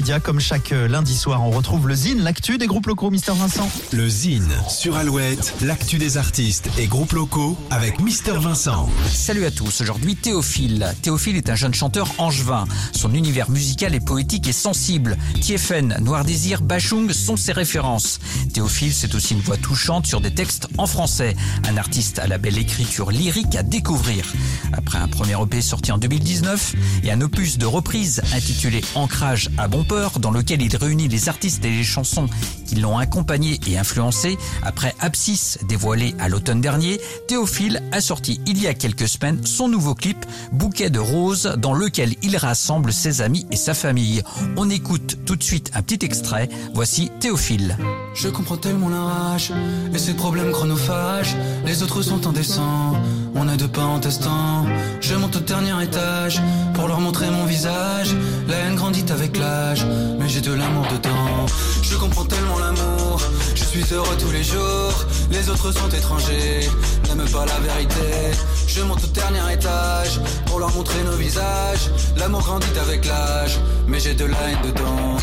médias. Comme chaque euh, lundi soir, on retrouve le Zine, l'actu des groupes locaux, Mister Vincent. Le Zine sur Alouette, l'actu des artistes et groupes locaux avec Mister Vincent. Salut à tous, aujourd'hui Théophile. Théophile est un jeune chanteur angevin. Son univers musical est poétique et sensible. Tiefen, Noir Désir, Bachung sont ses références. Théophile, c'est aussi une voix touchante sur des textes en français. Un artiste à la belle écriture lyrique à découvrir. Après un premier EP sorti en 2019 et un opus de reprise intitulé Ancrage à bon dans lequel il réunit les artistes et les chansons qui l'ont accompagné et influencé, après Abscisse dévoilé à l'automne dernier, Théophile a sorti il y a quelques semaines son nouveau clip Bouquet de roses dans lequel il rassemble ses amis et sa famille. On écoute tout de suite un petit extrait. Voici Théophile. Je comprends tellement la rage et ses problèmes chronophages. Les autres sont indécents, on a deux pas en testant. Je monte au dernier étage pour leur montrer mon visage. La haine grandit avec l'âge, mais j'ai de l'amour dedans. Je comprends tellement l'amour, je suis heureux tous les jours. Les autres sont étrangers, n'aiment pas la vérité. Je monte au dernier étage pour leur montrer nos visages. L'amour grandit avec l'âge, mais j'ai de la haine dedans.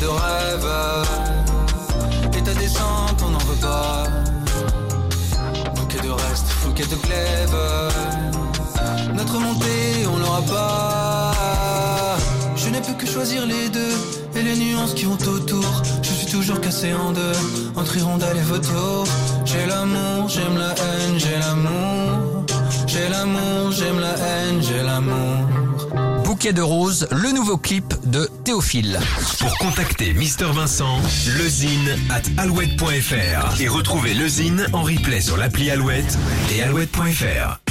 De rêves. Et ta descente, on n'en veut pas. Bouquet de reste, bouquet de glaive. Notre montée, on l'aura pas. Je n'ai plus que choisir les deux et les nuances qui vont autour. Je suis toujours cassé en deux entre hirondelle et vautour. J'ai l'amour, j'aime la haine, j'ai l'amour. Bouquet de roses, le nouveau clip de Théophile. Pour contacter Mister Vincent, lezine at alouette.fr et retrouver le Zine en replay sur l'appli Alouette et alouette.fr.